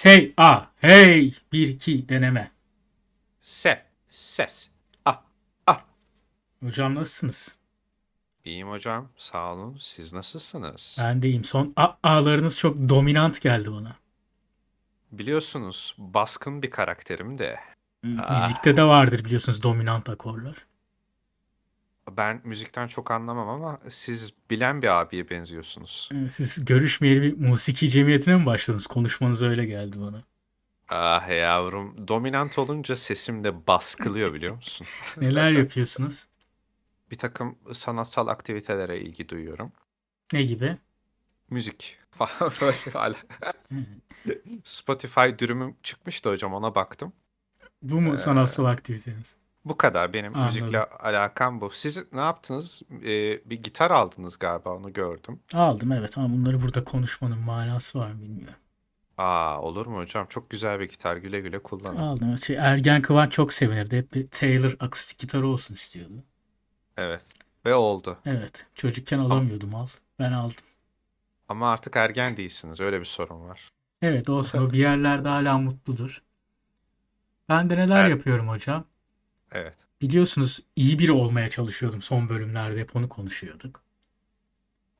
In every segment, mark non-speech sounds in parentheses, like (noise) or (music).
Say a. Hey. Bir iki deneme. Se. Ses. Ah. Ah. Hocam nasılsınız? İyiyim hocam. Sağ olun. Siz nasılsınız? Ben de iyiyim. Son a a'larınız çok dominant geldi bana. Biliyorsunuz baskın bir karakterim de. Ah. Müzikte de vardır biliyorsunuz dominant akorlar. Ben müzikten çok anlamam ama siz bilen bir abiye benziyorsunuz. Siz görüşmeyeli bir musiki cemiyetine mi başladınız? Konuşmanız öyle geldi bana. Ah yavrum. Dominant olunca sesim de baskılıyor biliyor musun? (laughs) Neler yapıyorsunuz? Bir takım sanatsal aktivitelere ilgi duyuyorum. Ne gibi? Müzik falan (laughs) böyle. Spotify dürümüm çıkmıştı hocam ona baktım. Bu mu sanatsal aktiviteniz? Bu kadar benim Anladım. müzikle alakam bu. Siz ne yaptınız? Ee, bir gitar aldınız galiba onu gördüm. Aldım evet ama bunları burada konuşmanın manası var mı bilmiyorum. Aa olur mu hocam? Çok güzel bir gitar. Güle güle kullanın. Aldım. Şey, Ergen Kıvanç çok sevinirdi. Hep bir Taylor akustik gitarı olsun istiyordu. Evet. Ve oldu. Evet. Çocukken alamıyordum al. Ben aldım. Ama artık ergen değilsiniz. Öyle bir sorun var. Evet olsun. O bir yerlerde hala mutludur. Ben de neler Er- yapıyorum hocam? Evet. Biliyorsunuz iyi biri olmaya çalışıyordum. Son bölümlerde hep onu konuşuyorduk.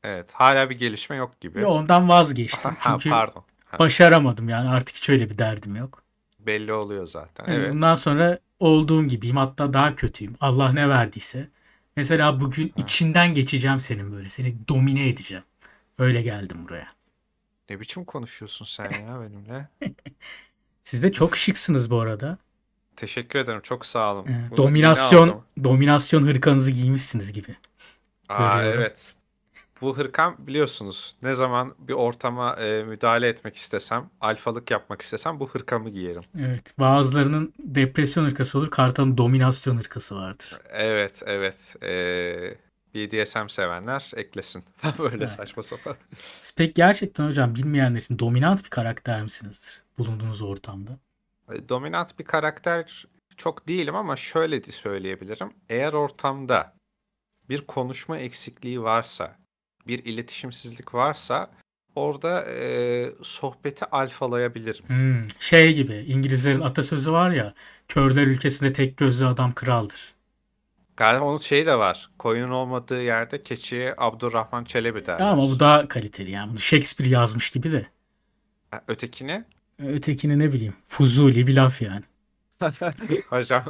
Evet. Hala bir gelişme yok gibi. Ve ondan vazgeçtim. (laughs) Ha, Çünkü pardon. Ha, başaramadım yani. Artık hiç öyle bir derdim yok. belli oluyor zaten. Yani Evet. Bundan sonra olduğum gibiyim. Hatta daha kötüyüm. Allah ne verdiyse. Mesela bugün içinden geçeceğim senin böyle. Seni domine edeceğim. Öyle geldim buraya. Ne biçim konuşuyorsun sen ya benimle? (laughs) Siz de çok şıksınız bu arada. Teşekkür ederim. Çok sağ olun. Ee, dominasyon dominasyon hırkanızı giymişsiniz gibi. Aa, görüyorum. evet. Bu hırkam biliyorsunuz ne zaman bir ortama e, müdahale etmek istesem, alfalık yapmak istesem bu hırkamı giyerim. Evet. Bazılarının depresyon hırkası olur. Kartal'ın dominasyon hırkası vardır. Evet, evet. E, BDSM sevenler eklesin. (laughs) Böyle Evet. saçma sapan. Siz pek gerçekten hocam bilmeyenler için dominant bir karakter misinizdir bulunduğunuz ortamda? E, Dominant bir karakter çok değilim ama şöyle de söyleyebilirim. Eğer ortamda bir konuşma eksikliği varsa, bir iletişimsizlik varsa orada e, sohbeti alfalayabilirim. Hmm, şey gibi İngilizlerin atasözü var ya körler ülkesinde tek gözlü adam kraldır. Galiba onun şeyi de var. Koyun olmadığı yerde keçiye Abdurrahman Çelebi derler. Ama bu daha kaliteli yani. Bunu Shakespeare yazmış gibi de. Ötekini Ötekini ne bileyim. Fuzuli bir laf yani. (laughs) hocam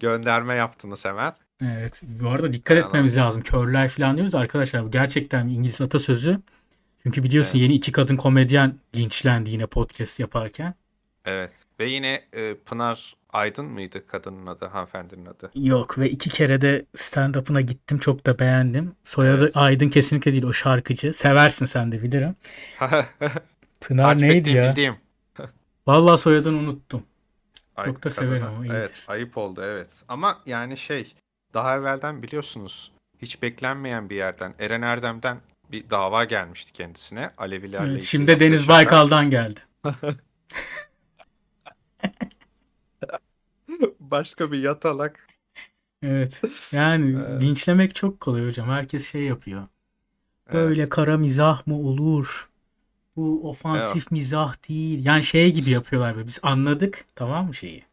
gönderme yaptınız hemen. Evet. Bu arada dikkat Tamam. etmemiz lazım. Körler falan diyoruz da arkadaşlar. Bu gerçekten İngiliz atasözü. Çünkü biliyorsun Evet. yeni iki kadın komedyen linçlendi yine podcast yaparken. Evet. Ve yine e, Pınar Aydın mıydı kadının adı, hanımefendinin adı? Yok ve iki kere de stand-up'ına gittim. Çok da beğendim. Soyadı Evet. Aydın kesinlikle değil o şarkıcı. Seversin sen de bilirim. (laughs) Pınar Takip neydi ettiğim, ya? bildiğim. Vallahi soyadını unuttum. Ay, Çok da severim kadını. ama iyidir. Evet, ayıp oldu evet. Ama yani şey, daha evvelden biliyorsunuz hiç beklenmeyen bir yerden Eren Erdem'den bir dava gelmişti kendisine. Alevilerle Evet, ilgili şimdi de Deniz yaklaşımlar. Baykal'dan geldi. (laughs) Başka bir yatalak. Evet. Yani (laughs) Evet. linçlemek çok kolay hocam. Herkes şey yapıyor. Böyle Evet. kara mizah mı olur? Bu ofansif mizah değil. Yani şey gibi yapıyorlar böyle. Biz anladık tamam mı şeyi?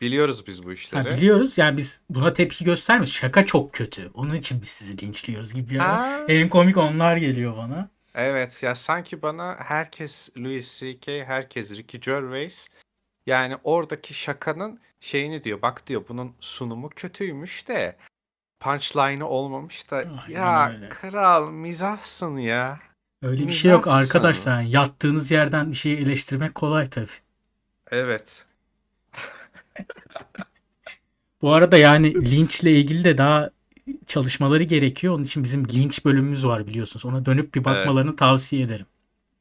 Biliyoruz biz bu Ha, işleri. biliyoruz yani biz buna tepki göstermiyoruz. Şaka çok kötü. Onun için biz sizi linçliyoruz gibi ya. Ha, (laughs) En komik onlar geliyor bana. evet ya sanki bana herkes Louis C.K., herkes Ricky Gervais yani oradaki şakanın şeyini diyor. Bak diyor bunun sunumu kötüymüş de punchline'ı olmamış da Aynen ya öyle. kral mizahsın ya. Öyle bir şey yok Mizahsın. arkadaşlar. Yani yattığınız yerden bir şeyi eleştirmek kolay tabii. Evet. Bu arada yani linçle ilgili de daha çalışmaları gerekiyor. Onun için bizim linç bölümümüz var biliyorsunuz. Ona dönüp bir bakmalarını tavsiye ederim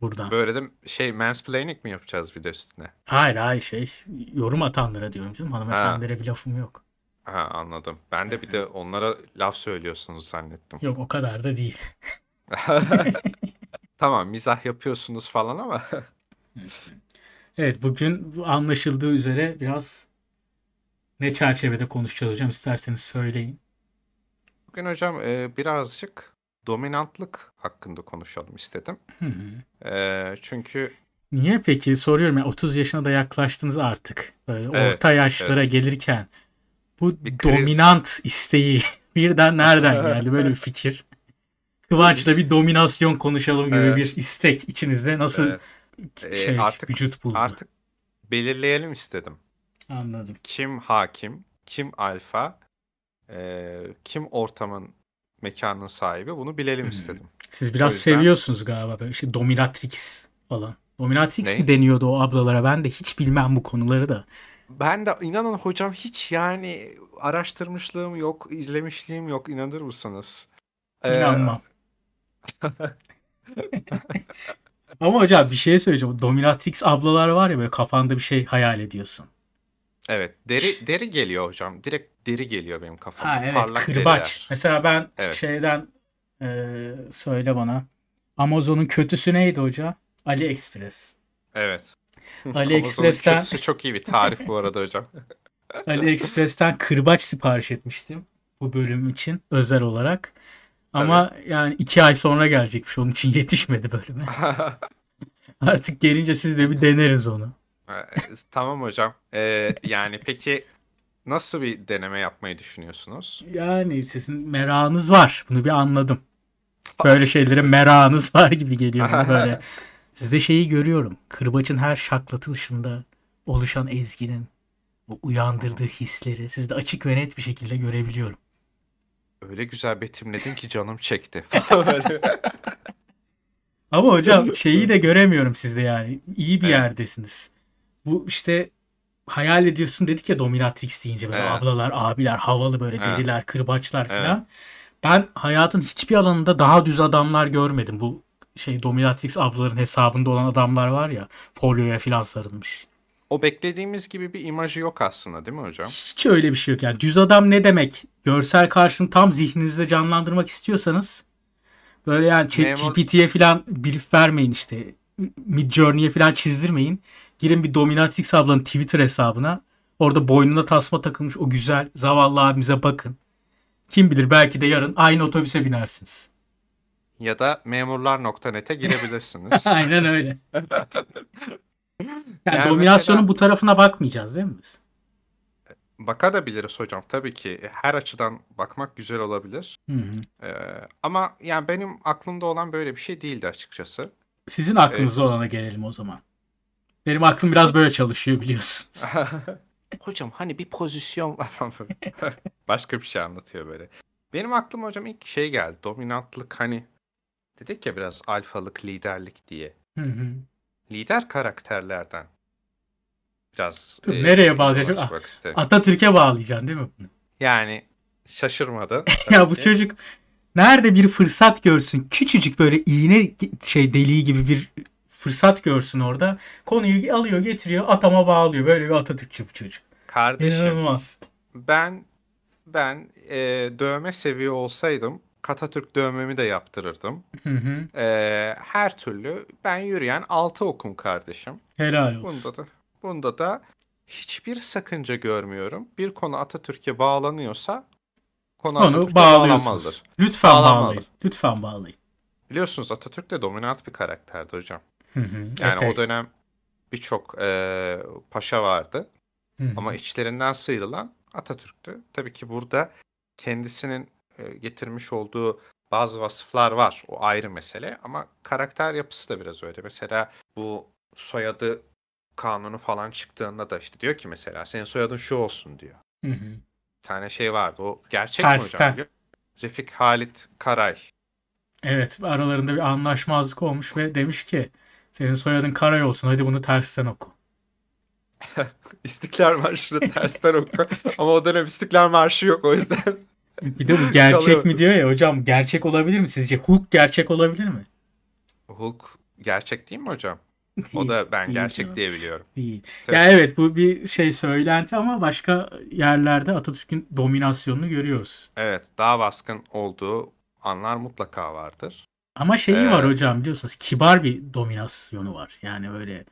buradan. Böyle de şey mansplaining mi yapacağız bir de üstüne? Hayır hayır şey yorum atanlara diyorum canım. Hanımefendilere bir lafım yok. Ha anladım. Ben de bir de onlara laf söylüyorsunuz zannettim. Yok o kadar da değil. (laughs) Tamam mizah yapıyorsunuz falan ama (laughs) Evet bugün anlaşıldığı üzere biraz ne çerçevede konuşacağız hocam isterseniz söyleyin. bugün hocam e, birazcık dominantlık hakkında konuşalım istedim. Hı hı. E, çünkü Niye peki? Soruyorum ya 30 yaşına da yaklaştınız artık. Böyle Evet, orta yaşlara evet. gelirken bu Bir kriz. dominant isteği (laughs) birden nereden (laughs) geldi böyle bir fikir? Kıvanç'la bir dominasyon konuşalım gibi Evet. bir istek içinizde nasıl Evet. Ee, şey artık vücut buldu? artık belirleyelim istedim. Anladım. Kim hakim, kim alfa, e, kim ortamın mekanın sahibi bunu bilelim Hı. istedim. Siz biraz O yüzden- seviyorsunuz galiba böyle işte dominatrix falan. Dominatrix Ne? mi deniyordu o ablalara? Ben de hiç bilmem bu konuları da. Ben de inanın hocam hiç yani araştırmışlığım yok, izlemişliğim yok inanır mısınız? Ee, İnanmam. (laughs) Ama hocam bir şey söyleyeceğim. Dominatrix ablalar var ya böyle kafanda bir şey hayal ediyorsun. Evet, deri deri geliyor hocam. Direkt deri geliyor benim kafama. Ha evet Parlak kırbaç. deriler. Mesela ben Evet. şeyden eee, söyle bana. Amazon'un kötüsü neydi hocam? AliExpress. Evet. (laughs) AliExpress'ten- kötüsü çok iyi bir tarif bu arada hocam. (laughs) AliExpress'ten kırbaç sipariş etmiştim bu bölüm için özel olarak. Ama yani iki ay sonra gelecekmiş. Onun için yetişmedi bölüme. (laughs) Artık gelince siz de bir deneriz onu. Tamam hocam. Ee, yani peki nasıl bir deneme yapmayı düşünüyorsunuz? Yani sizin merakınız var. Bunu bir anladım. Böyle (laughs) şeylere merakınız var gibi geliyor (laughs) böyle. Sizde şeyi görüyorum. Kırbaçın her şaklatılışında oluşan ezginin o uyandırdığı hisleri sizde açık ve net bir şekilde görebiliyorum. Öyle güzel betimledin ki canım çekti. (laughs) Böyle. Ama hocam (laughs) şeyi de göremiyorum sizde yani. İyi bir Evet. yerdesiniz. Bu işte hayal ediyorsun dedik ya Dominatrix deyince böyle Evet. ablalar, abiler, havalı böyle Evet. deriler, kırbaçlar Evet. falan. Ben hayatın hiçbir alanında daha düz adamlar görmedim. Bu şey Dominatrix ablaların hesabında olan adamlar var ya folyoya falan sarılmış. O beklediğimiz gibi bir imajı yok aslında değil mi hocam? Hiç öyle bir şey yok yani. Düz adam ne demek? Görsel karşını tam zihninizde canlandırmak istiyorsanız böyle yani ChatGPT'ye falan brief vermeyin işte. Midjourney'e falan çizdirmeyin. Girin bir Dominatrix ablanın Twitter hesabına. Orada boynuna tasma takılmış o güzel zavallı abimize bakın. Kim bilir belki de yarın aynı otobüse binersiniz. Ya da memurlar.net'e girebilirsiniz. (laughs) Aynen öyle. (laughs) Yani, Yani dominasyonun mesela- bu tarafına bakmayacağız değil mi biz? Bakabiliriz hocam tabii ki. Her açıdan bakmak güzel olabilir. Hı hı. Ee, ama yani benim aklımda olan böyle bir şey değildi açıkçası. Sizin aklınızda olana gelelim o zaman. Benim aklım biraz böyle çalışıyor biliyorsunuz. (laughs) Hocam hani bir pozisyon var. (laughs) Başka bir şey anlatıyor böyle. Benim aklıma hocam ilk şey geldi. Dominantlık hani dedik ya biraz alfalık, liderlik diye. Hı hı. Lider karakterlerden biraz Dur, e, nereye yoğunlaşmak isterim. Atatürk'e bağlayacaksın değil mi bunu? Yani şaşırmadı. (laughs) Ya bu çocuk nerede bir fırsat görsün, küçücük böyle iğne şey deliği gibi bir fırsat görsün orada. Konuyu alıyor, getiriyor, atama bağlıyor. Böyle bir Atatürkçü bu çocuk. Kardeşim İnanılmaz. ben ben e, dövme seviyor olsaydım Katatürk dövmemi de yaptırırdım. Hı hı. E, her türlü ben yürüyen altı okum kardeşim. Helal olsun. Bunda da bunda da hiçbir sakınca görmüyorum. Bir konu Atatürk'e bağlanıyorsa konu Onu Atatürk'e bağlanmalıdır. Lütfen Bağlanmalıdır. bağlayın. Lütfen bağlayın. Biliyorsunuz Atatürk de dominant bir karakterdi hocam. Hı hı. Yani Epey. o dönem birçok e, paşa vardı Hı hı. ama içlerinden sıyrılan Atatürk'tü. Tabii ki burada kendisinin e, getirmiş olduğu bazı vasıflar var. O ayrı mesele ama karakter yapısı da biraz öyle. Mesela bu soyadı kanunu falan çıktığında da işte diyor ki mesela senin soyadın şu olsun diyor. Hı hı. Bir tane şey vardı. O gerçek mi Tersten. hocam? Biliyor- Refik Halit Karay. Evet aralarında bir anlaşmazlık olmuş ve demiş ki senin soyadın Karay olsun hadi bunu tersten oku. (laughs) İstiklal Marşı'nı tersten oku. Ama o dönem İstiklal Marşı yok o yüzden. Bir de bu gerçek mi diyor ya hocam gerçek olabilir mi sizce? Hulk gerçek olabilir mi? Hulk gerçek değil mi hocam? (laughs) O da ben Değil gerçek canım. diye biliyorum. Değil. Tabii. Ya evet bu bir şey söylenti ama başka yerlerde Atatürk'ün dominasyonunu görüyoruz. Evet, daha baskın olduğu anlar mutlaka vardır. Ama şeyi Ee, var hocam biliyorsunuz kibar bir dominasyonu var. Yani öyle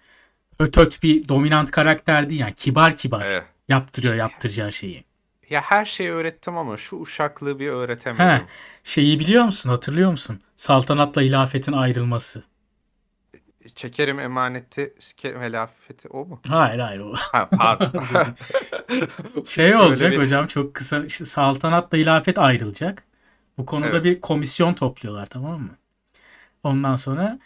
ötöt bir dominant karakter değil yani kibar kibar Evet. yaptırıyor yaptıracağı şeyi. Ya her şeyi öğrettim ama şu uşaklığı bir öğretemedim. Şeyi biliyor musun hatırlıyor musun? Saltanatla hilafetin ayrılması. Çekerim emaneti, sikerim helafeti o mu? Hayır hayır o. Ha pardon. (laughs) Şey olacak bir- hocam çok kısa işte saltanatla hilafet ayrılacak. Bu konuda Evet. bir komisyon topluyorlar tamam mı? Ondan sonra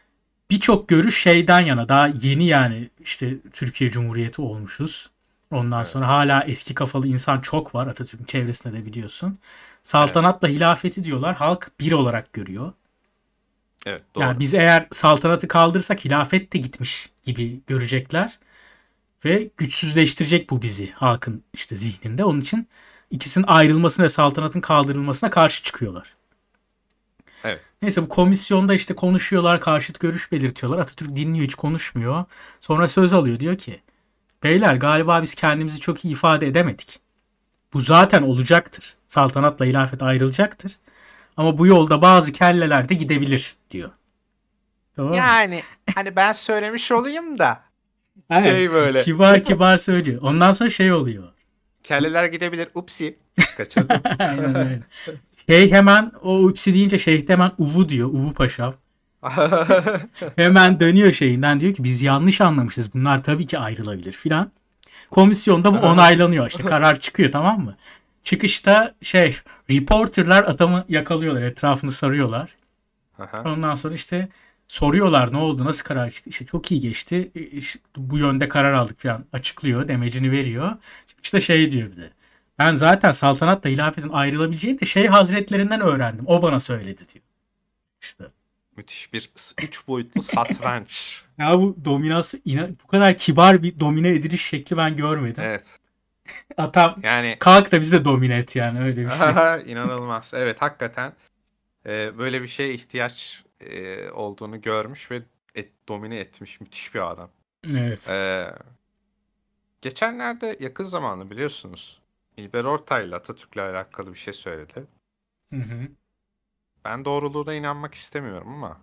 birçok görüş şeyden yana daha yeni yani işte Türkiye Cumhuriyeti olmuşuz. Ondan Evet. sonra hala eski kafalı insan çok var Atatürk'ün çevresinde de biliyorsun. Saltanatla hilafeti diyorlar halk bir olarak görüyor. Evet doğru. Yani biz eğer saltanatı kaldırırsak hilafet de gitmiş gibi görecekler. Ve güçsüzleştirecek bu bizi halkın işte zihninde. Onun için ikisinin ayrılmasına ve saltanatın kaldırılmasına karşı çıkıyorlar. Evet. Neyse bu komisyonda işte konuşuyorlar, karşıt görüş belirtiyorlar. Atatürk dinliyor, hiç konuşmuyor. Sonra söz alıyor. Diyor ki, beyler galiba biz kendimizi çok iyi ifade edemedik. Bu zaten olacaktır. Saltanatla hilafet ayrılacaktır. Ama bu yolda bazı kelleler de gidebilir diyor. Tamam mı? Yani hani ben söylemiş olayım da (laughs) Aynen. şey böyle. Kibar kibar söylüyor. Ondan sonra şey oluyor. kelleler gidebilir. Upsi. Kaçırdım. (laughs) Aynen öyle. Şey hemen o upsi deyince şey hemen uvu diyor. Uvu paşam. (laughs) Hemen dönüyor şeyinden diyor ki biz yanlış anlamışız. Bunlar tabii ki ayrılabilir filan. Komisyonda bu onaylanıyor. İşte karar çıkıyor tamam mı? Çıkışta şey reporterlar adamı yakalıyorlar. Etrafını sarıyorlar. Aha. Ondan sonra işte soruyorlar ne oldu nasıl karar çıktı. İşte çok iyi geçti. E, işte bu yönde karar aldık falan açıklıyor. Demecini veriyor. İşte şey diyor bir de. Ben zaten saltanatla hilafetin ayrılabileceğini de şey hazretlerinden öğrendim. O bana söyledi diyor. İşte. Müthiş bir üç boyutlu (laughs) satranç. Ya bu dominasyon bu kadar kibar bir domine ediliş şekli ben görmedim. Evet. (laughs) Atam Yani kalk da bizi de domine et yani öyle bir (laughs) şey. inanılmaz. Evet hakikaten e, böyle bir şeye ihtiyaç e, olduğunu görmüş ve et, domine etmiş müthiş bir adam. Evet. E, geçenlerde yakın zamanda biliyorsunuz İlber Ortaylı Atatürk'le alakalı bir şey söyledi. Hı hı. Ben doğruluğuna inanmak istemiyorum ama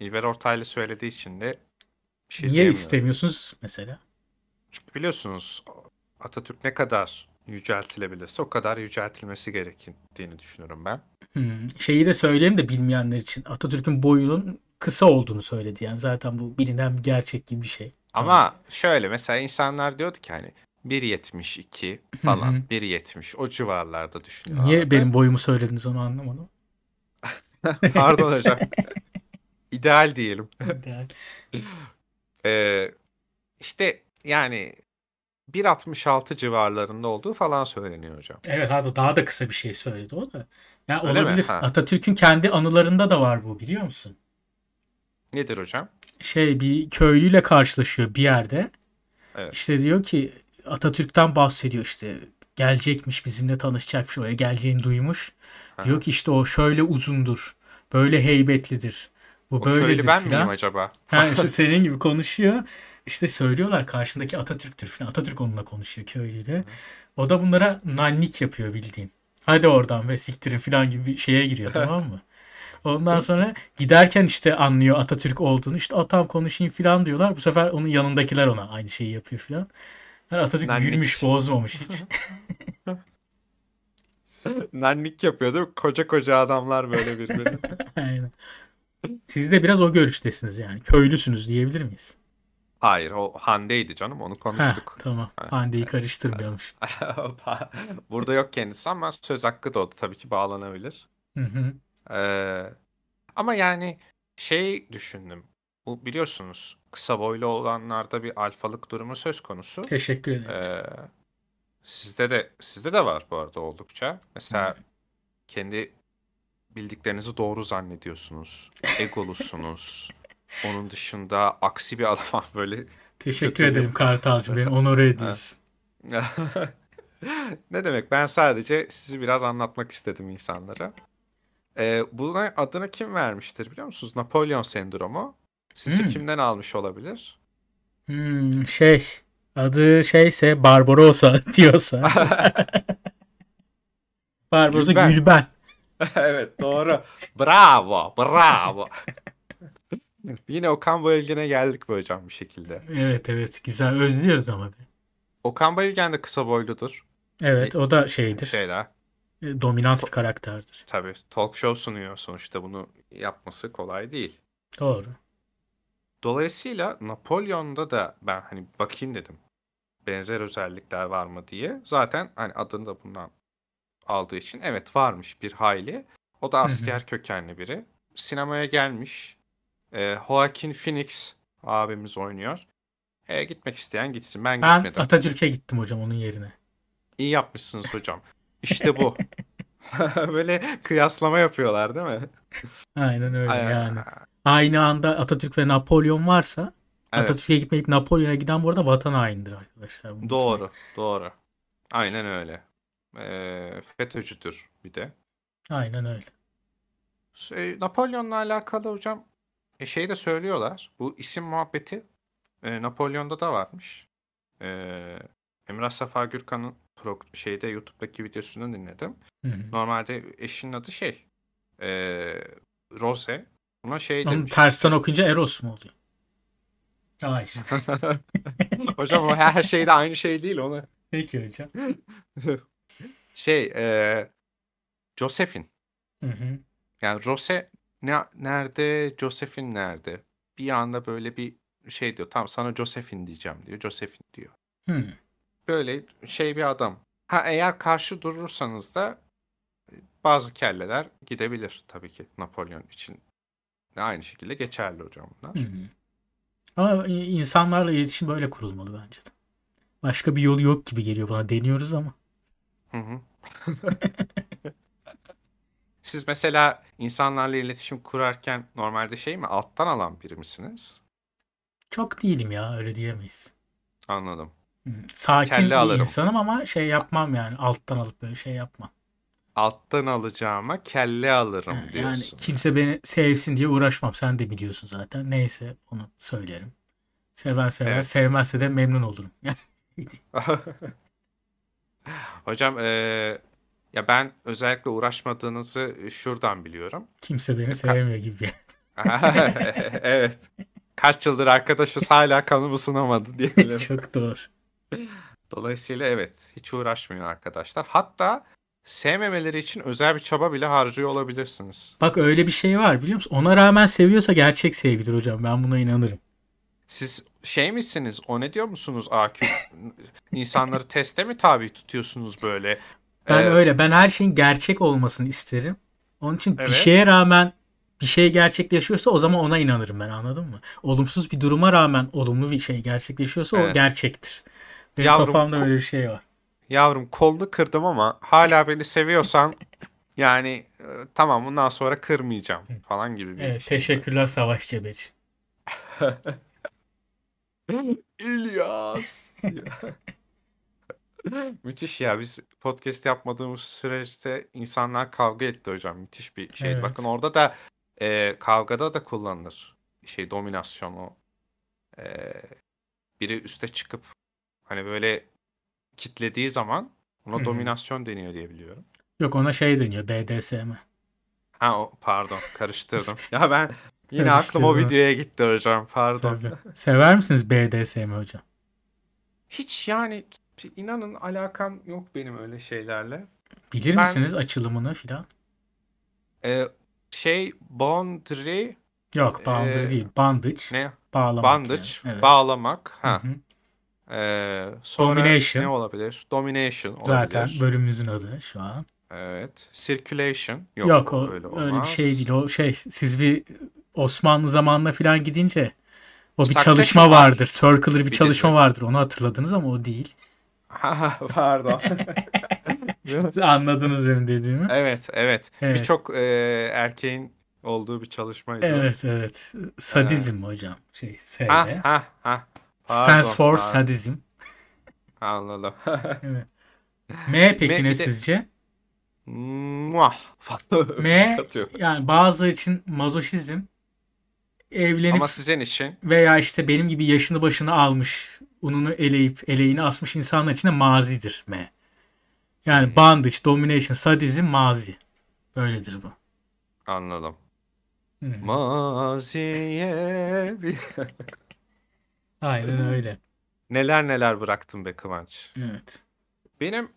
İlber Ortaylı söylediği için de bir şey Niye istemiyorsunuz mesela? Çünkü biliyorsunuz Atatürk ne kadar yüceltilebilirse o kadar yüceltilmesi gerektiğini düşünüyorum ben. Hmm. Şeyi de söyleyeyim de bilmeyenler için. Atatürk'ün boyunun kısa olduğunu söyledi. Yani zaten bu bilinen bir gerçek gibi bir şey. Ama şöyle mesela insanlar diyordu ki hani 1.72 falan Hı hı. 1.70 o civarlarda düşünüyorlardı. Niye benim boyumu söylediniz onu anlamadım. (laughs) Pardon hocam. İdeal diyelim. Değer. Ee, işte yani 1.66 civarlarında olduğu falan söyleniyor hocam. evet hatta daha da kısa bir şey söyledi o da. Ya mi? olabilir. Ha. Atatürk'ün kendi anılarında da var bu biliyor musun? Nedir hocam? Şey bir köylüyle karşılaşıyor bir yerde. Evet. İşte diyor ki Atatürk'ten bahsediyor işte gelecekmiş bizimle tanışacakmış oraya geleceğini duymuş. Diyor ki işte o şöyle uzundur. Böyle heybetlidir. Bu köylü ben filan. miyim acaba? Ha, işte senin gibi konuşuyor. İşte söylüyorlar karşındaki Atatürk'tür falan. Atatürk onunla konuşuyor köylüyle. O da bunlara nannik yapıyor bildiğin. Hadi oradan ve siktirin falan gibi bir şeye giriyor tamam mı? (laughs) Ondan sonra giderken işte anlıyor Atatürk olduğunu. İşte atam konuşayım falan diyorlar. Bu sefer onun yanındakiler ona aynı şeyi yapıyor falan. Yani Atatürk Nannik. gülmüş bozmamış hiç. (laughs) (laughs) Nannik yapıyor değil mi? Koca koca adamlar böyle birbirini. Aynen. Siz de biraz o görüştesiniz yani. Köylüsünüz diyebilir miyiz? Hayır o Hande'ydi canım onu Heh, konuştuk. tamam. Hande'yi karıştırmıyormuş. (laughs) Burada yok kendisi ama söz hakkı da o da tabii ki bağlanabilir. Hı hı. Ee, ama yani şey düşündüm. Bu biliyorsunuz kısa boylu olanlarda bir alfalık durumu söz konusu. Teşekkür ederim. Ee, sizde de sizde de var bu arada oldukça. Mesela Hı. kendi bildiklerinizi doğru zannediyorsunuz. Egolusunuz. (laughs) Onun dışında aksi bir adam (laughs) böyle Teşekkür kötü ederim Kartalcığım. Beni onore ediyorsun. (laughs) Ne demek? Ben sadece sizi biraz anlatmak istedim insanlara. Ee, buna adını kim vermiştir biliyor musunuz? Napolyon sendromu. Sizce Hmm. kimden almış olabilir? Hmm, şey adı şeyse Barbarossa (laughs) diyorsa. Barbarossa Gülben. Gülben. evet doğru. Bravo, bravo. Yine Okan Bayülgen'e geldik bu hocam bir şekilde. Evet evet güzel özlüyoruz ama. Okan Bayülgen de kısa boyludur. Evet o da şeydir. Şeyler. e, Dominant bir karakterdir. Tabii talk show sunuyor sonuçta bunu yapması kolay değil. Doğru. Dolayısıyla Napolyon'da da ben hani bakayım dedim. Benzer özellikler var mı diye. Zaten hani adını da bundan aldığı için evet varmış bir hayli. O da asker kökenli biri. Sinemaya gelmiş. Ee, Joaquin Phoenix abimiz oynuyor. Ee, gitmek isteyen gitsin. Ben, Ben gitmedim. Atatürk'e gittim hocam onun yerine. İyi yapmışsınız hocam. İşte bu. (laughs) (laughs) Böyle kıyaslama yapıyorlar değil mi? Aynen öyle Ay- yani. Aynı anda Atatürk ve Napolyon varsa Evet. Atatürk'e gitmeyip Napolyon'a giden bu arada vatan hainidir arkadaşlar. Doğru, doğru. Aynen öyle. Ee, FETÖ'cüdür bir de. Aynen öyle. Şey, Napolyon'la alakalı hocam e, şey de söylüyorlar. Bu isim muhabbeti e, Napolyon'da da varmış. E, Emrah Safa Gürkan'ın prog- şeyde YouTube'daki videosunu dinledim. Hı hı. Normalde eşinin adı şey e, Rose. Buna şey Onu demiş. tersten okuyunca Eros mu oluyor? Hayır. (laughs) hocam o her şeyde aynı şey değil onu. Peki hocam. (laughs) Şey e, Josephine. Hı hı. Yani Rose ne, nerede, Josephine nerede? Bir anda böyle bir şey diyor. Tamam sana Josephine diyeceğim diyor. Josephine diyor. Hı. Böyle şey bir adam. Ha eğer karşı durursanız da e, bazı kelleler gidebilir tabii ki Napolyon için. Aynı şekilde geçerli hocam bunlar. Hı hı. Ama insanlarla iletişim böyle kurulmalı bence de. Başka bir yolu yok gibi geliyor bana. Deniyoruz ama. Hı hı. (laughs) Siz mesela insanlarla iletişim kurarken normalde şey mi alttan alan biri misiniz? Çok değilim ya öyle diyemeyiz. Anladım. Hı. Sakin Kelle bir alırım. insanım ama şey yapmam yani. Alttan alıp böyle şey yapmam. Alttan alacağıma kelle alırım Ha, Yani diyorsun. kimse beni sevsin diye uğraşmam. Sen de biliyorsun zaten. Neyse onu söylerim. Seven sever, Evet. sevmezse de memnun olurum. (laughs) (laughs) Hocam eee, ya ben özellikle uğraşmadığınızı şuradan biliyorum. Kimse beni Ka- sevmiyor gibi. (laughs) Evet. Kaç yıldır arkadaşız hala kanımı ısınamadı diyelim. (laughs) Çok doğru. Dolayısıyla evet hiç uğraşmıyor arkadaşlar. Hatta sevmemeleri için özel bir çaba bile harcıyor olabilirsiniz. Bak öyle bir şey var biliyor musun? Ona rağmen seviyorsa gerçek sevgidir hocam. Ben buna inanırım. Siz şey misiniz? O ne diyor musunuz AQ? İnsanları teste mi tabi tutuyorsunuz böyle? Ben Ee, öyle. Ben her şeyin gerçek olmasını isterim. Onun için bir Evet. şeye rağmen bir şey gerçekleşiyorsa o zaman ona inanırım ben anladın mı? Olumsuz bir duruma rağmen olumlu bir şey gerçekleşiyorsa o Evet. gerçektir. Benim Yavrum, kafamda öyle bir şey var. Yavrum kolunu kırdım ama hala beni seviyorsan yani e, tamam bundan sonra kırmayacağım falan gibi bir Evet, şey. teşekkürler Savaş Cebeci. (laughs) İlyas. (laughs) (laughs) Müthiş ya biz podcast yapmadığımız süreçte insanlar kavga etti hocam. Müthiş bir şey. Evet. Bakın orada da e, kavgada da kullanılır. Şey dominasyon o. E, biri üste çıkıp hani böyle kitlediği zaman ona hı. dominasyon deniyor diye biliyorum. Yok ona şey deniyor BDSM. Ha o, pardon karıştırdım. (laughs) ya ben yine aklım o videoya gitti hocam. Pardon. Tabii. Sever misiniz BDSM hocam? Hiç yani inanın alakam yok benim öyle şeylerle. Bilir Ben- misiniz açılımını filan? Ee, şey boundary Yok boundary Ee, değil. Bandage. ne? Bağlamak Bandage, yani. Evet. bağlamak. Ha. hı. Ee, sonra Domination. ne olabilir? Domination olabilir. Zaten bölümümüzün adı şu an. Evet. Circulation. Yok, Yok, o öyle öyle bir olmaz. şey değil. O şey siz bir Osmanlı zamanına falan gidince o bir Succession çalışma var. vardır. Circular bir Bir çalışma dizi. vardır. Onu hatırladınız ama o değil. Ha, Pardon. Siz (laughs) anladınız benim dediğimi. evet, evet. Evet. Birçok e, erkeğin olduğu bir çalışmaydı. Evet evet. Sadizm hocam. Şey S Ha, ha, ha. Stands Pardon, for pardon. sadizm. Anladım. Evet. (laughs) M peki M- ne de- sizce? Muah. (laughs) M yani bazıları için mazoşizm evlenip Ama sizin için veya işte benim gibi yaşını başını almış, ununu eleyip eleğini asmış insanlar için de mazidir M. Yani bondage, domination, sadizm mazi. Böyledir bu. anladım. Hı. Maziye bir... (laughs) Aynen öyle. Neler neler bıraktım be Kıvanç. Evet. Benim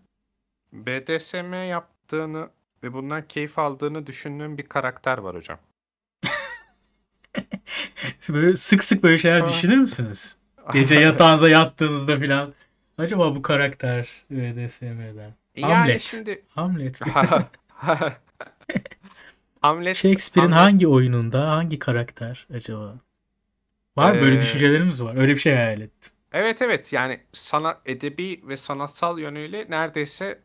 BDSM yaptığını ve bundan keyif aldığını düşündüğüm bir karakter var hocam. (laughs) Böyle sık sık böyle şeyler düşünür müsünüz? Gece yatağınıza yattığınızda filan. Acaba bu karakter BDSM'den. Yani Hamlet. şimdi (laughs) Hamlet. Hamlet Shakespeare'in Hamlet- hangi oyununda hangi karakter acaba? Var mı? böyle Ee, düşüncelerimiz var. Öyle bir şey hayal ettim. Evet evet yani sana edebi ve sanatsal yönüyle neredeyse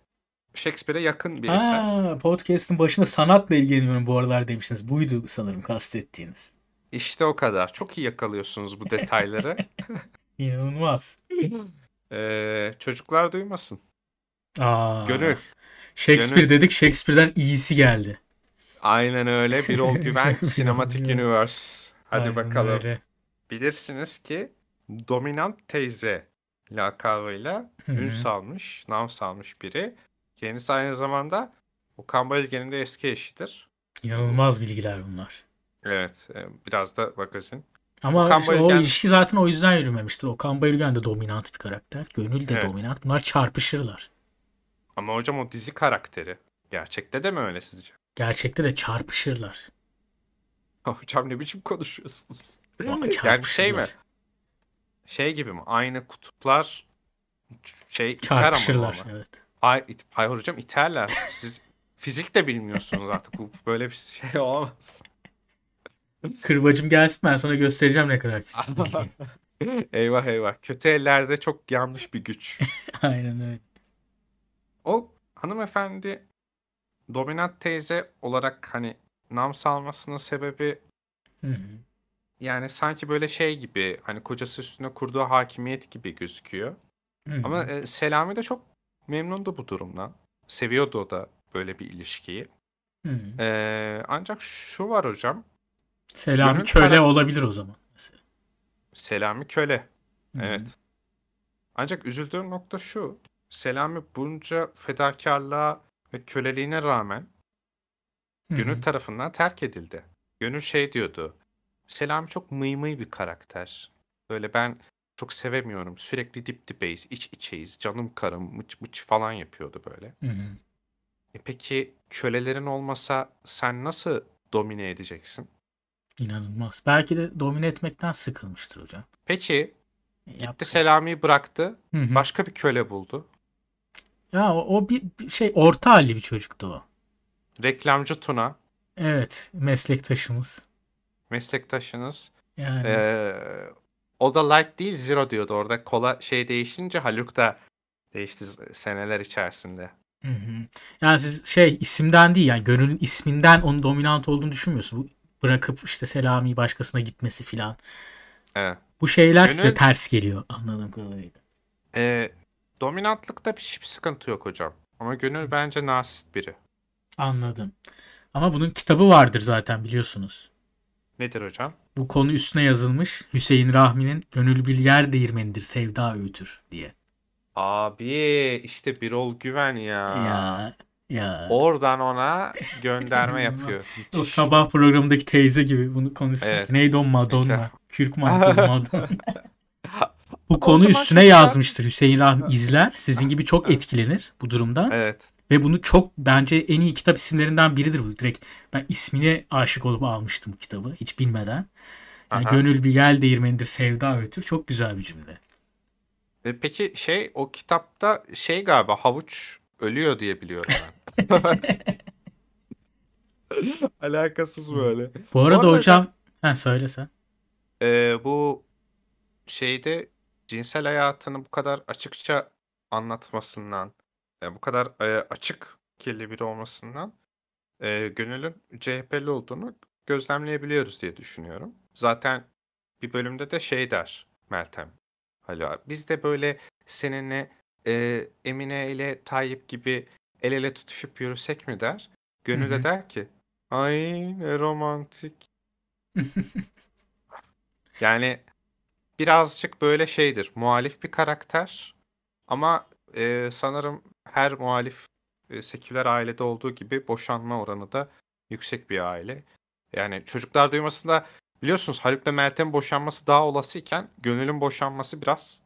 Shakespeare'e yakın bir eser. Podcast'ın başında sanatla ilgileniyorum bu aralar demiştiniz. Buydu sanırım kastettiğiniz. İşte o kadar. Çok iyi yakalıyorsunuz bu detayları. (laughs) İnanılmaz. Ee, çocuklar duymasın. Aa, Gönül. Shakespeare Gönül. dedik. Shakespeare'den iyisi geldi. Aynen öyle. Birol Güven (laughs) Cinematic Universe. Hadi Aynen bakalım. öyle. Bilirsiniz ki Dominant Teyze lakabıyla ün salmış, nam salmış biri. Kendisi aynı zamanda Okan Bayülgen'in de eski eşidir. İnanılmaz bilgiler bunlar. Evet, e, biraz da magazin. Ama Okan işte o Bayülgen- ilişki zaten o yüzden yürümemiştir. Okan Bayülgen de dominant bir karakter. Gönül de Evet. dominant. Bunlar çarpışırlar. Ama hocam o dizi karakteri. Gerçekte de mi öyle sizce? Gerçekte de çarpışırlar. (laughs) Hocam ne biçim konuşuyorsunuz? Ama yani şey mi? Şey gibi mi? Aynı kutuplar şey iter ama. Evet. Hayır, hayır hocam iterler. Siz fizik de bilmiyorsunuz artık. Bu böyle bir şey olamaz. Kırbacım gelsin ben sana göstereceğim ne kadar (laughs) bilgiyim. eyvah eyvah. Kötü ellerde çok yanlış bir güç. (laughs) Aynen öyle. O hanımefendi dominant teyze olarak hani nam salmasının sebebi yani sanki böyle şey gibi hani kocası üstüne kurduğu hakimiyet gibi gözüküyor. Ama e, Selami de çok memnundu bu durumdan. Seviyordu o da böyle bir ilişkiyi. Hı hı. E, ancak şu var hocam. Selami Gönül köle karak- olabilir o zaman. Mesela. Selami köle. Evet. Ancak üzüldüğüm nokta şu. Selami bunca fedakarlığa ve köleliğine rağmen. Gönül tarafından terk edildi. Gönül şey diyordu. Selami çok mıy mıy bir karakter. Böyle ben çok sevemiyorum. Sürekli dip dibeyiz, iç içeyiz. Canım karım, mıç mıç falan yapıyordu böyle. Hı hı. E peki kölelerin olmasa sen nasıl domine edeceksin? İnanılmaz. Belki de domine etmekten sıkılmıştır hocam. Peki Yap- gitti Selami'yi bıraktı. Hı hı. Başka bir köle buldu. Ya o, o bir bir şey orta halli bir çocuktu o. Reklamcı Tuna, Evet, meslektaşımız. meslektaşınız. Yani Ee, o da light değil zero diyordu. Orada kola şey değişince Haluk da değişti seneler içerisinde. Hı hı. Yani siz şey isimden değil yani gönülün isminden onun dominant olduğunu düşünmüyorsun. Bu bırakıp işte Selami'yi başkasına gitmesi filan. Evet. Bu şeyler size Gönül- ters geliyor anladığım kadarıyla. Ee, dominantlıkta hiçbir sıkıntı yok hocam. Ama Gönül bence narsist biri. Anladım. Ama bunun kitabı vardır zaten biliyorsunuz. Nedir hocam? Bu konu üstüne yazılmış. Hüseyin Rahmi'nin Gönül bir yer değirmenidir, sevda öğütür diye. Abi işte Birol Güven ya. Ya ya. Oradan ona gönderme (laughs) yapıyor. O sabah programındaki teyze gibi bunu konuşsak. Evet. Neydi o Madonna? Kürk mantolu (laughs) Madonna. (laughs) Bu konu üstüne çocuklar- yazmıştır. Hüseyin Rahmi izler. Sizin gibi çok etkilenir bu durumda. Evet. Ve bunu çok bence en iyi kitap isimlerinden biridir bu. Direkt ben ismine aşık olup almıştım bu kitabı hiç bilmeden. Yani Aha. gönül bir yel değirmenidir sevda ötür. Çok güzel bir cümle. E, peki şey o kitapta şey galiba havuç ölüyor diye biliyorum ben. (laughs) Alakasız böyle. Bu arada arada hocam ha söyle sen. Ee, bu şeyde cinsel hayatını bu kadar açıkça anlatmasından, e, bu kadar e, açık kirli biri olmasından e, Gönül'ün CHP'li olduğunu gözlemleyebiliyoruz diye düşünüyorum. Zaten bir bölümde de şey der Meltem. Hala biz de böyle seninle e, Emine ile Tayyip gibi el ele tutuşup yürüsek mi der. Gönül de der ki ay ne romantik. (laughs) Yani birazcık böyle şeydir. Muhalif bir karakter. Ama e, sanırım her muhalif e, seküler ailede olduğu gibi boşanma oranı da yüksek bir aile. Yani çocuklar duymasında biliyorsunuz Haluk'la Meltem'in boşanması daha olasıyken Gönül'ün boşanması biraz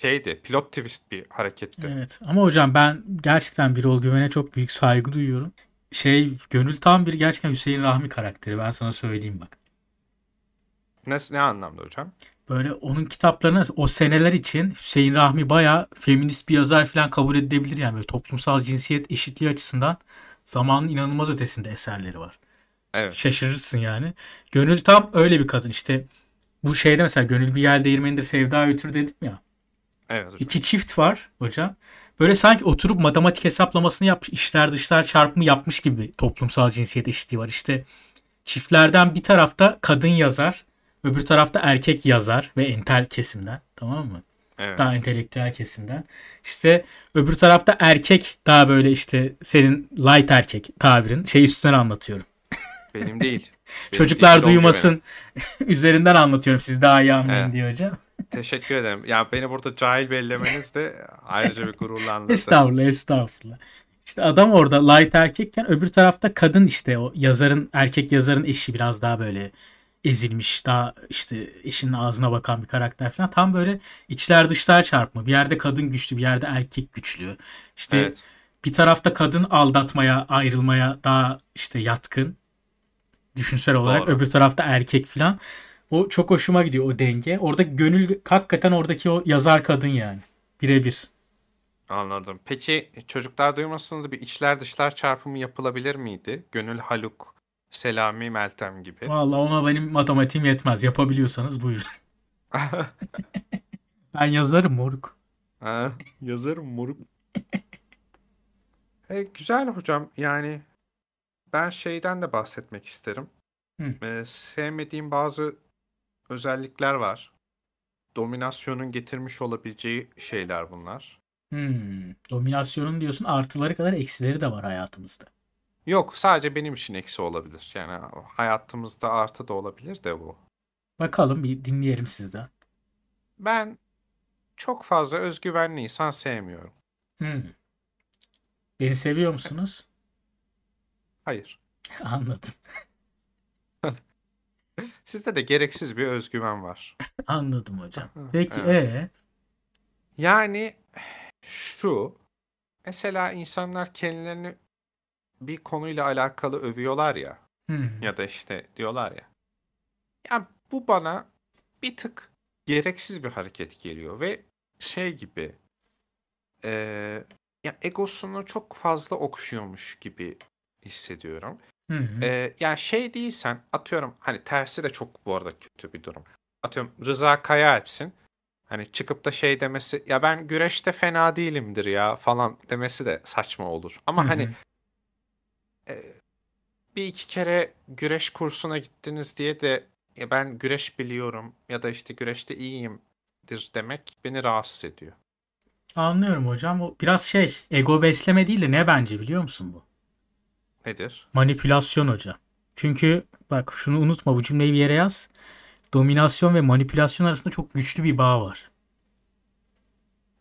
şeydi. Pilot twist bir hareketti. Evet ama hocam ben gerçekten Birol Güven'e çok büyük saygı duyuyorum. Şey Gönül tam bir gerçekten Hüseyin Rahmi karakteri ben sana söyleyeyim bak. Ne, ne anlamda hocam? Böyle onun kitaplarını o seneler için Hüseyin Rahmi bayağı feminist bir yazar falan kabul edilebilir yani böyle toplumsal cinsiyet eşitliği açısından zamanın inanılmaz ötesinde eserleri var. Evet. Şaşırırsın yani. Gönül tam öyle bir kadın işte bu şeyde mesela Gönül bir yel değirmenidir sevda ötür dedim ya. Evet hocam. İki çift var hocam. Böyle sanki oturup matematik hesaplamasını yapmış, içler dışlar çarpımı yapmış gibi toplumsal cinsiyet eşitliği var. İşte çiftlerden bir tarafta kadın yazar, öbür tarafta erkek yazar ve entel kesimden, tamam mı? Evet. Daha entelektüel kesimden. İşte öbür tarafta erkek daha böyle işte senin light erkek tabirin şey üstünden anlatıyorum. Benim değil. (laughs) Benim Çocuklar değil, duymasın (laughs) üzerinden anlatıyorum siz daha iyi anlayın Evet. diye hocam. Teşekkür ederim. Ya beni burada cahil bellemeniz de ayrıca bir gururlandırdı. Estağfurullah estağfurullah. İşte adam orada light erkekken öbür tarafta kadın işte o yazarın erkek yazarın eşi biraz daha böyle ezilmiş daha işte eşinin ağzına bakan bir karakter falan. Tam böyle içler dışlar çarpma. Bir yerde kadın güçlü bir yerde erkek güçlü. İşte Evet. bir tarafta kadın aldatmaya ayrılmaya daha işte yatkın düşünsel olarak Doğru. öbür tarafta erkek falan. O çok hoşuma gidiyor o denge. Orada gönül hakikaten oradaki o yazar kadın yani. Birebir. Anladım. Peki çocuklar duymasında bir içler dışlar çarpımı yapılabilir miydi? Gönül Haluk, Selami, Meltem gibi. Vallahi ona benim matematiğim yetmez. Yapabiliyorsanız buyurun. (laughs) Ben yazarım moruk. Ha, yazarım moruk. E, güzel hocam. Yani ben şeyden de bahsetmek isterim. Hı. E, sevmediğim bazı özellikler var. Dominasyonun getirmiş olabileceği şeyler bunlar. Hmm. Dominasyonun diyorsun artıları kadar eksileri de var hayatımızda. Yok, sadece benim için eksi olabilir. Yani hayatımızda artı da olabilir de bu. Bakalım bir dinleyelim sizden. Ben çok fazla özgüvenli insan sevmiyorum. Hmm. Beni seviyor musunuz? Hayır. (laughs) Anladım. Sizde de gereksiz bir özgüven var. Anladım hocam. Peki Evet. ee? Yani şu, mesela insanlar kendilerini bir konuyla alakalı övüyorlar ya Hmm. ya da işte diyorlar ya. Ya bu bana bir tık gereksiz bir hareket geliyor ve şey gibi eee, ya egosunu çok fazla okşuyormuş gibi hissediyorum. Hı hı. Ee, yani şey değilsen atıyorum hani tersi de çok bu arada kötü bir durum. Atıyorum Rıza Kayaalp'sin. Hani çıkıp da şey demesi ya ben güreşte fena değilimdir ya falan demesi de saçma olur. Ama Hı hani e, bir iki kere güreş kursuna gittiniz diye de "Ya ben güreş biliyorum ya da işte güreşte iyiyimdir demek beni rahatsız ediyor. Anlıyorum hocam. O biraz şey ego besleme değil de ne bence biliyor musun bu? Nedir? Manipülasyon hocam. Çünkü bak şunu unutma bu cümleyi bir yere yaz. Dominasyon ve manipülasyon arasında çok güçlü bir bağ var.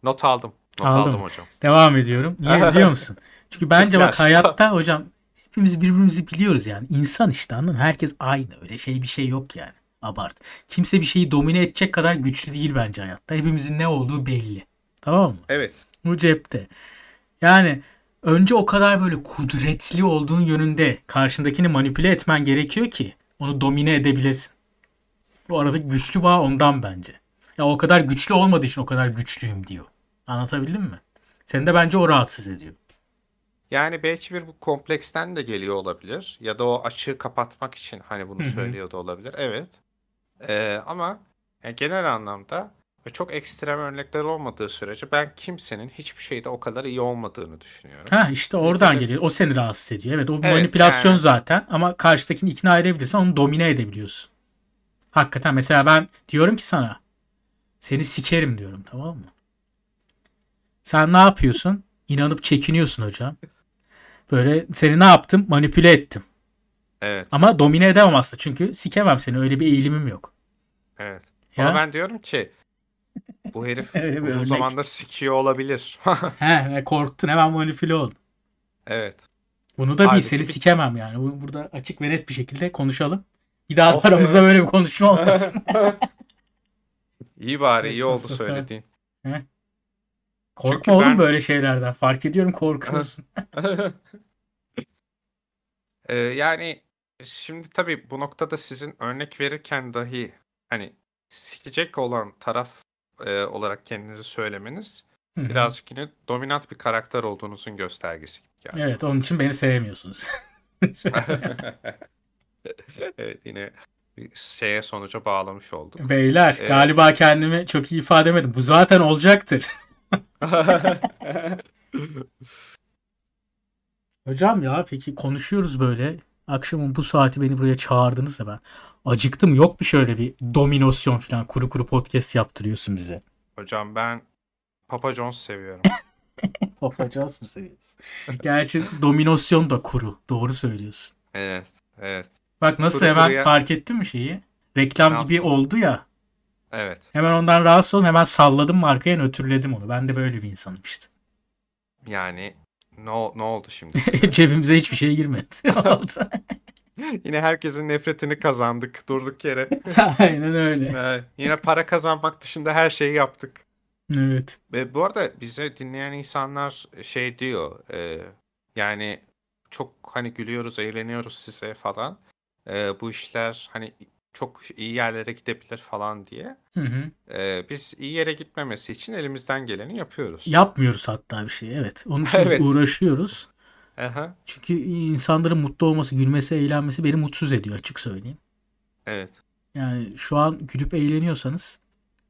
Not aldım. Not aldım mı? hocam. Devam ediyorum. Niye biliyor musun? (laughs) Çünkü bence bak hayatta hocam hepimiz birbirimizi biliyoruz yani. İnsan işte anladın mı? Herkes aynı. Öyle şey bir şey yok yani. Abart. Kimse bir şeyi domine edecek kadar güçlü değil bence hayatta. Hepimizin ne olduğu belli. Tamam mı? Evet. Bu cepte. Yani önce o kadar böyle kudretli olduğun yönünde karşındakini manipüle etmen gerekiyor ki onu domine edebilesin. Bu arada güçlü bağ ondan bence. Ya o kadar güçlü olmadığı için o kadar güçlüyüm diyor. Anlatabildim mi? Seni de bence o rahatsız ediyor. Yani belki bir bu kompleksten de geliyor olabilir. Ya da o açığı kapatmak için hani bunu söylüyor da olabilir. Evet. Ee, ama yani genel anlamda ve çok ekstrem örnekler olmadığı sürece ben kimsenin hiçbir şeyde o kadar iyi olmadığını düşünüyorum. Ha işte oradan de- geliyor. O seni rahatsız ediyor. Evet o Evet, manipülasyon yani- zaten ama karşıdakini ikna edebilirsen onu domine edebiliyorsun. Hakikaten mesela ben diyorum ki sana seni sikerim diyorum tamam mı? Sen ne yapıyorsun? İnanıp çekiniyorsun hocam. Böyle seni ne yaptım? Manipüle ettim. Evet, Ama domine edemem aslında çünkü sikemem seni. Öyle bir eğilimim yok. evet. Ya? Ama ben diyorum ki bu herif (laughs) Öyle bir uzun örnek. zamandır sikiyor olabilir. (laughs) He, korktun hemen manipüle oldun. Evet. Bunu da bil Halbuki seni bir- sikemem yani. Bu- Burada açık ve net bir şekilde konuşalım. Bir daha da Oh, aramızda evet. böyle bir konuşma (laughs) olmasın. İyi bari iyi Saçma oldu sapan. söylediğin. Korkma Çünkü oğlum ben- böyle şeylerden. Fark ediyorum korkuyorsun. Ee, yani şimdi tabii bu noktada sizin örnek verirken dahi hani sikecek olan taraf e, olarak kendinizi söylemeniz Hı hı. birazcık yine dominant bir karakter olduğunuzun göstergesi gibi geldi. Evet onun için beni sevmiyorsunuz. (laughs) evet yine bir şeye sonuca bağlamış olduk. Beyler Evet. galiba kendimi çok iyi ifade edemedim. Bu zaten olacaktır. (laughs) (laughs) Hocam ya peki konuşuyoruz böyle. Akşamın bu saati beni buraya çağırdınız da ben acıktım. Yok bir şöyle bir dominasyon falan kuru kuru podcast yaptırıyorsun bize. Hocam ben Papa John's seviyorum. (laughs) Papacağız mı seviyorsun? Gerçi dominasyon da kuru. Doğru söylüyorsun. Evet, evet, Bak nasıl Kuru hemen kuruya- fark ettin mi şeyi? Reklam Ne gibi oldu ya. evet. Hemen ondan rahatsız oldum. Hemen salladım markaya nötrledim onu. Ben de böyle bir insanım işte. Yani ne, ne oldu şimdi? (laughs) Cebimize hiçbir şey girmedi. (laughs) (laughs) Yine herkesin nefretini kazandık durduk yere. (laughs) Aynen öyle. Evet, Yine para kazanmak dışında her şeyi yaptık. Evet. Ve bu arada bize dinleyen insanlar şey diyor. e, yani çok hani gülüyoruz, eğleniyoruz size falan. E, bu işler hani çok iyi yerlere gidebilir falan diye. Hı hı. E, biz iyi yere gitmemesi için elimizden geleni yapıyoruz. Yapmıyoruz hatta bir şey. Evet. Onun için (laughs) Evet. uğraşıyoruz. Aha, Çünkü insanların mutlu olması, gülmesi, eğlenmesi beni mutsuz ediyor açık söyleyeyim. evet. Yani şu an gülüp eğleniyorsanız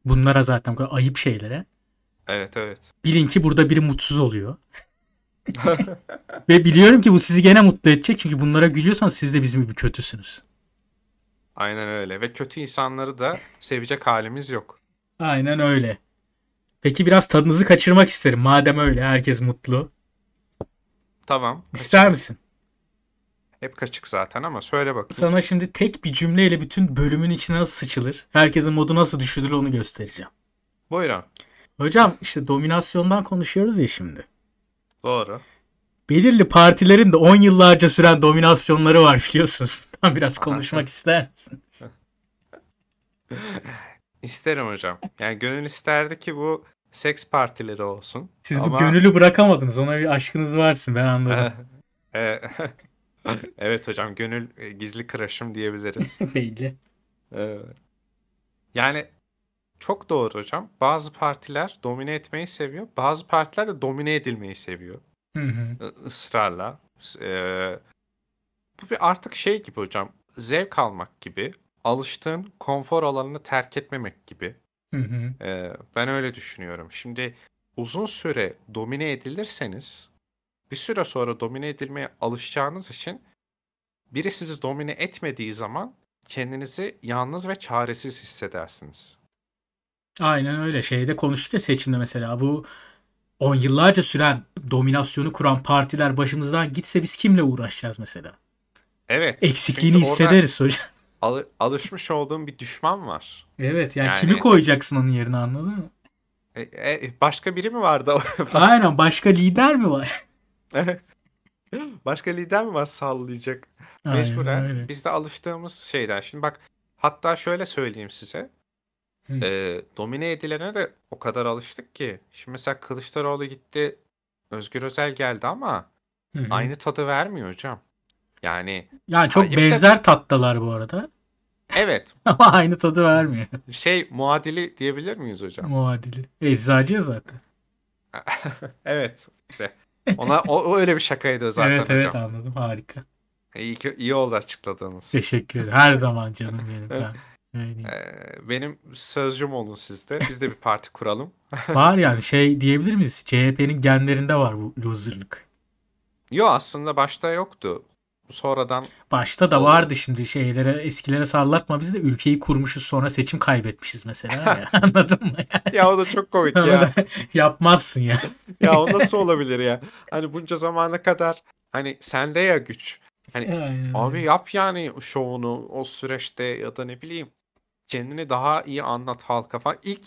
bunlara zaten ayıp şeylere Evet, evet. bilin ki burada biri mutsuz oluyor. (laughs) Ve biliyorum ki bu sizi gene mutlu edecek. Çünkü bunlara gülüyorsanız siz de bizim gibi kötüsünüz. Aynen öyle. Ve kötü insanları da sevecek halimiz yok. Aynen öyle. Peki biraz tadınızı kaçırmak isterim. Madem öyle herkes mutlu. Tamam. İster misin? Hep kaçık zaten ama söyle bakayım. Sana şimdi tek bir cümleyle bütün bölümün içine nasıl sıçılır, herkesin modu nasıl düşürülür onu göstereceğim. Buyurun. Hocam işte dominasyondan konuşuyoruz ya şimdi. Doğru. Belirli partilerin de 10 yıllarca süren dominasyonları var biliyorsunuz. (laughs) Bundan biraz konuşmak ister misin? (laughs) İsterim hocam. Yani gönül isterdi ki bu seks partileri olsun. Siz bu Ama- gönüllü bırakamadınız. Ona bir aşkınız varsın ben anladım. (laughs) Evet hocam gönül e, gizli crush'ım diyebiliriz. (laughs) Belli. Yani çok doğru hocam. Bazı partiler domine etmeyi seviyor. Bazı partiler de domine edilmeyi seviyor. Hı hı. I- ısrarla. Ee, bu bir artık şey gibi hocam. Zevk almak gibi. Alıştığın konfor alanını terk etmemek gibi. Hı hı. Ee, ben öyle düşünüyorum. Şimdi uzun süre domine edilirseniz bir süre sonra domine edilmeye alışacağınız için biri sizi domine etmediği zaman kendinizi yalnız ve çaresiz hissedersiniz. Aynen öyle. Şeyde konuştuk ya seçimde mesela bu 10 yıllarca süren dominasyonu kuran partiler başımızdan gitse biz kimle uğraşacağız mesela? Evet. Eksikliğini orada hissederiz hocam. Alı- alışmış olduğum bir düşman var. Evet yani, Yani- kimi koyacaksın onun yerine anladın mı? E, e, başka biri mi vardı? (laughs) Aynen başka lider mi var? (laughs) başka lider mi var sallayacak? Aynen Mecburen öyle. biz de alıştığımız şeyden. Şimdi bak hatta şöyle söyleyeyim size. Hı. Ee, domine edilene de o kadar alıştık ki. Şimdi mesela Kılıçdaroğlu gitti. Özgür Özel geldi ama Hı hı. aynı tadı vermiyor hocam. Yani Yani çok de- benzer tatlılar bu arada. evet (laughs) Ama aynı tadı vermiyor. şey muadili diyebilir miyiz hocam? Muadili. Eczacı ya zaten. (laughs) evet. işte. Ona o, o öyle bir şakaydı zaten evet evet hocam. anladım harika. İyi, ki- iyi oldu açıkladığınız. Teşekkür ederim. Her zaman canım benim. (laughs) Ben. Ee, benim sözcüm olun sizde. Biz de bir parti kuralım. Var yani şey diyebilir miyiz? CHP'nin genlerinde var bu loserlık. Yo aslında başta yoktu. Sonradan Başta da vardı şimdi şeylere eskilere sallatma biz de ülkeyi kurmuşuz sonra seçim kaybetmişiz mesela ya. (laughs) Anladın mı? ya o da çok komik ya. (laughs) yapmazsın ya. Ya o (laughs) nasıl olabilir ya? Hani bunca zamana kadar hani sende ya güç. Hani Aynen abi yap yani şovunu o süreçte ya da ne bileyim kendini daha iyi anlat halka falan. İlk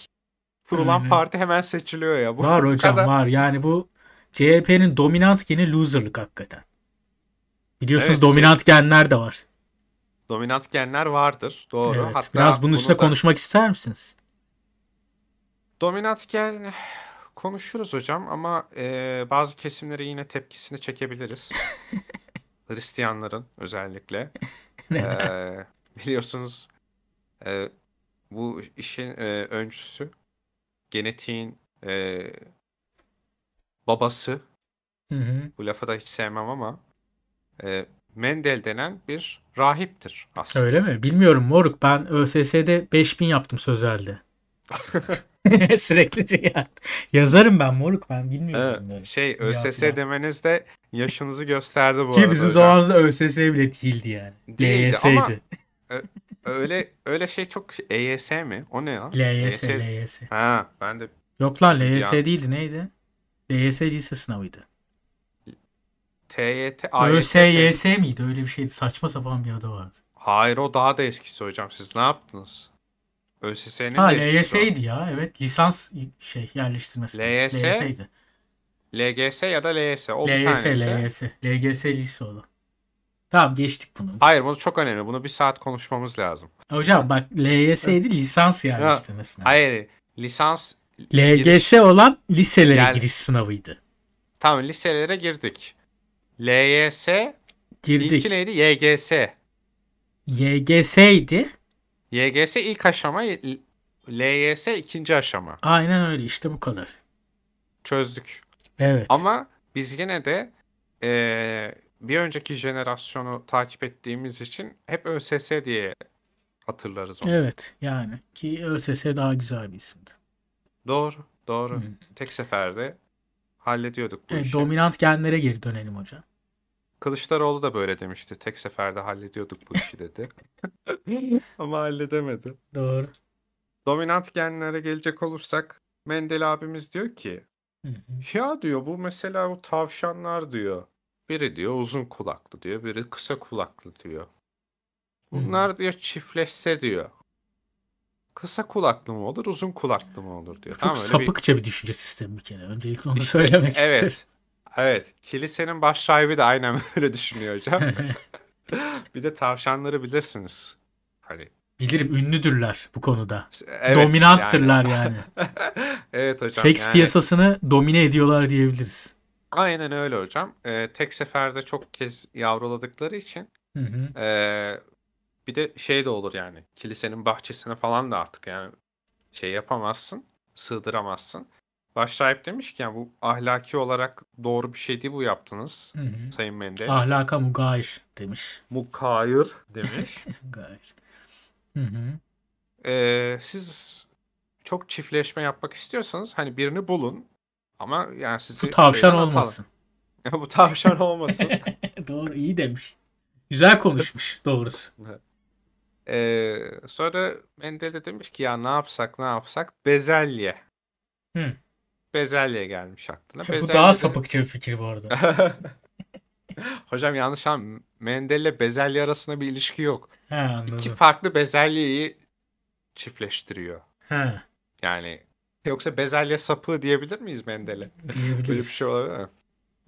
kurulan Aynen. parti hemen seçiliyor ya. Bu Var hocam kadar- var. Yani bu CHP'nin dominant geni loserlık hakikaten. Biliyorsunuz Evet, dominant genler de var. Dominant genler vardır. Doğru. Evet. Hatta Biraz bunun bunu üstüne da- konuşmak ister misiniz? Dominant gen konuşuruz hocam ama e, bazı kesimlere yine tepkisini çekebiliriz. (laughs) Hristiyanların özellikle. (laughs) Ee, biliyorsunuz e, bu işin e, öncüsü, genetiğin e, babası, Hı hı. bu lafı da hiç sevmem ama e, Mendel denen bir rahiptir aslında. Öyle mi? Bilmiyorum moruk. Ben ÖSS'de 5000 yaptım sözelde. (laughs) Sürekli şey yaptım. Yazarım ben moruk ben bilmiyorum Evet, bunları. şey ÖSS filan. demeniz de yaşınızı gösterdi bu Ki arada bizim hocam. zamanımızda ÖSS bile değildi yani. Değildi ama LYS'ydi. öyle öyle şey çok EYS mi? O ne ya? LYS, EYS. LYS. Ha ben de Yok lan LYS Ya. değildi neydi? LYS lise sınavıydı. TYT, AYT. ÖSYS miydi? Öyle bir şeydi. Saçma sapan bir adı vardı. Hayır o daha da eskisi hocam. Siz ne yaptınız? ÖSS'nin Ha de eskisi o. LYS'ydi ya. Evet lisans şey yerleştirmesi. LYS, LYS'ydi. LGS ya da LYS. O bir LYS, tanesi. LYS. LGS lise oldu. Tamam geçtik bunu. Hayır bu çok önemli. Bunu bir saat konuşmamız lazım. Hocam bak LYS'ydi lisans yerleştirme sınavı. Hayır lisans LGS giriş- olan liselere Gel- giriş sınavıydı. Tamam liselere girdik. LYS Girdik. ilki neydi? YGS. YGS'ydi. YGS ilk aşama, LYS ikinci aşama. Aynen öyle işte bu kadar. Çözdük. Evet. Ama biz yine de eee, bir önceki jenerasyonu takip ettiğimiz için hep ÖSS diye hatırlarız onu. Evet yani ki ÖSS daha güzel bir isimdi. Doğru, doğru. Hı. Tek seferde hallediyorduk bu Evet, işi. dominant genlere geri dönelim hocam. Kılıçdaroğlu da böyle demişti. Tek seferde hallediyorduk bu işi dedi. (laughs) Ama halledemedi. Doğru. Dominant genlere gelecek olursak Mendel abimiz diyor ki Hı hı. ya diyor bu mesela bu tavşanlar diyor. Biri diyor uzun kulaklı diyor. Biri kısa kulaklı diyor. Bunlar diyor çiftleşse diyor. Kısa kulaklı mı olur, uzun kulaklı mı olur diyor. Çok Tamam öyle bir sapıkça bir düşünce sistemi bir kere. Öncelikle onu İşte, söylemek isterim. evet. Evet. Kilisenin baş rahibi de aynen (laughs) böyle düşünüyor hocam. (laughs) bir de tavşanları bilirsiniz. Hani Bilirim ünlüdürler bu konuda. evet, Dominanttırlar yani. (laughs) evet hocam. Seks yani piyasasını domine ediyorlar diyebiliriz. aynen öyle hocam. Ee, tek seferde çok kez yavruladıkları için Hı hı. ee, bir de şey de olur yani. Kilisenin bahçesine falan da artık yani şey yapamazsın. Sığdıramazsın. Başrahip demiş ki yani bu ahlaki olarak doğru bir şey değil bu yaptınız. Hı hı. Sayın Mendel. Ahlaka mugayir demiş. Mukayır demiş. (laughs) Gayr. Hı hı. Ee, siz çok çiftleşme yapmak istiyorsanız hani birini bulun. Ama yani sizi Bu tavşan olmasın. (laughs) bu tavşan olmasın. (laughs) Doğru iyi demiş. Güzel konuşmuş doğrusu. Ee, sonra Mendel de demiş ki ya ne yapsak ne yapsak bezelye. Hı. Bezelye gelmiş aklına. (laughs) Bu Bezelye daha de- sapıkça bir fikir bu arada. (laughs) Hocam yanlış an Mendel ile bezelye arasında bir ilişki yok. He İki farklı bezelyeyi çiftleştiriyor. He Yani yoksa bezelye sapığı diyebilir miyiz Mendel'e? Böyle bir diyebiliriz. şey olabilir mi?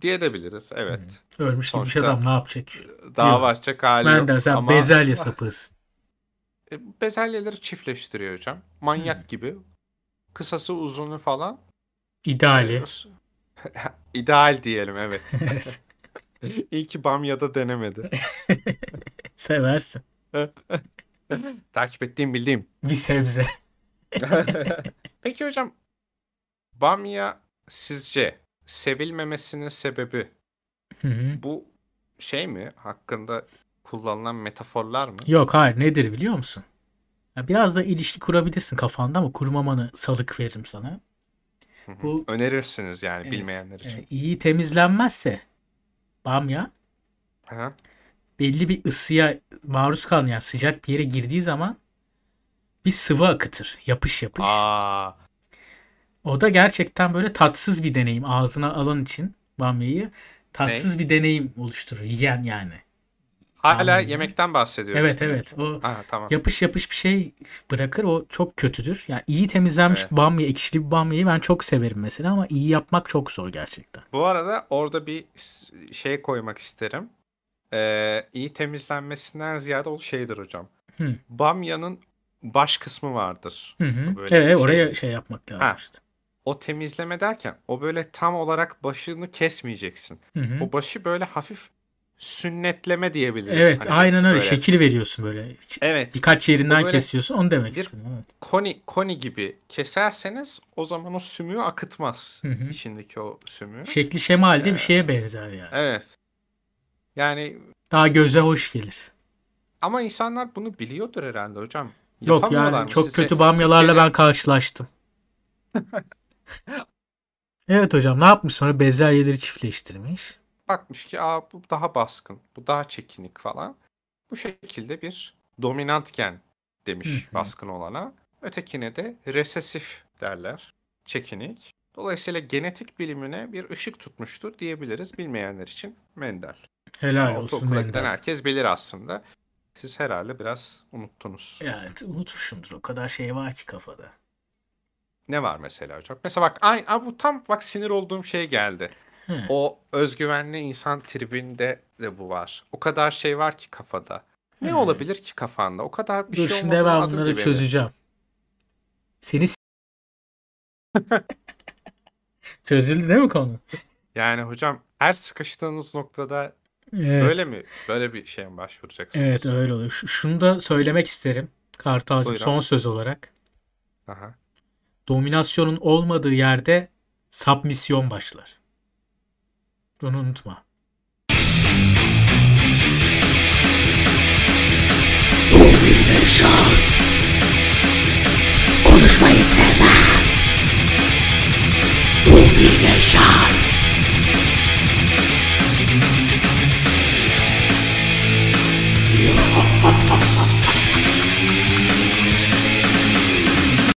Diyebiliriz evet. Ölmüş gitmiş adam ne yapacak? Dava açacak hali Ben yok. de sen Ama bezelye sapığısın. E, bezelyeleri çiftleştiriyor hocam. Manyak Hmm. gibi. Kısası uzunu falan. İdeali. E, (laughs) İdeal diyelim evet. (laughs) Evet. (laughs) İyi ki Bamya'da denemedi. Seversin. Takip ettiğim bildiğim. Bir sebze. Peki hocam Bamya sizce sevilmemesinin sebebi Hı hı. bu şey mi? Hakkında kullanılan metaforlar mı? Yok hayır nedir biliyor musun? Ya biraz da ilişki kurabilirsin kafanda ama kurmamanı salık veririm sana. Hı hı. Bu- Önerirsiniz yani Evet, bilmeyenler için. e, iyi temizlenmezse bamya Aha. belli bir ısıya maruz kalan yani sıcak bir yere girdiği zaman bir sıvı akıtır. Yapış yapış. Aa, O da gerçekten böyle tatsız bir deneyim. Ağzına alan için bamyayı tatsız bir deneyim oluşturur. Yiyen yani. Hala Anladım. yemekten bahsediyoruz. Evet evet. O Aha, tamam. yapış yapış bir şey bırakır. O çok kötüdür. Yani iyi temizlenmiş Evet. bamya, ekşili bir bamyayı ben çok severim mesela ama iyi yapmak çok zor gerçekten. Bu arada orada bir şey koymak isterim. Ee, iyi temizlenmesinden ziyade o şeydir hocam. Hı. Bamyanın baş kısmı vardır. Hı hı. Böyle Evet, şey oraya değil. şey yapmak lazım Ha. işte. O temizleme derken o böyle tam olarak başını kesmeyeceksin. Hı hı. O başı böyle hafif sünnetleme diyebiliriz. Evet Hani aynen öyle. böyle. Şekil veriyorsun böyle. Evet. Birkaç yerinden böyle kesiyorsun. Onu demek bir- istedim. Evet. Koni, koni gibi keserseniz o zaman o sümüğü akıtmaz. Hı hı. içindeki o sümüğü. Şekli şemali de bir Ee, şeye benzer yani. Evet. Yani Daha göze hoş gelir. ama insanlar bunu biliyordur herhalde hocam. Yok yani mı? çok Sizce kötü bamyalarla Türkiye'de ben karşılaştım. (laughs) Evet hocam ne yapmış sonra bezelyeleri çiftleştirmiş. Bakmış ki Aa, bu daha baskın, bu daha çekinik falan. Bu şekilde bir dominant gen demiş baskın olana. Ötekine de resesif derler. Çekinik. Dolayısıyla genetik bilimine bir ışık tutmuştur diyebiliriz bilmeyenler için Mendel. Helal Ama olsun giden Mendel. herkes bilir aslında. Siz herhalde biraz unuttunuz. Evet unutmuşumdur o kadar şey var ki kafada. Ne var mesela hocam? Mesela bak ay, ay bu tam bak sinir olduğum şey geldi. He. O özgüvenli insan tribinde de bu var. O kadar şey var ki kafada. Ne Hmm. olabilir ki kafanda? O kadar bir Dur şey şimdi olmadığını ben adım bunları gibi. çözeceğim. Seni s- (laughs) Çözüldü değil mi konu? Yani hocam her sıkıştığınız noktada Evet. böyle mi? Böyle bir şeye mi başvuracaksınız? Evet öyle oluyor. Ş- Şunu da söylemek isterim. Kartalcığım Buyurun. son söz olarak. Aha. Dominasyonun olmadığı yerde submisyon başlar. Bunu unutma. Bu bir. Konuşmayı sevmem. Bu bir şov. Ha!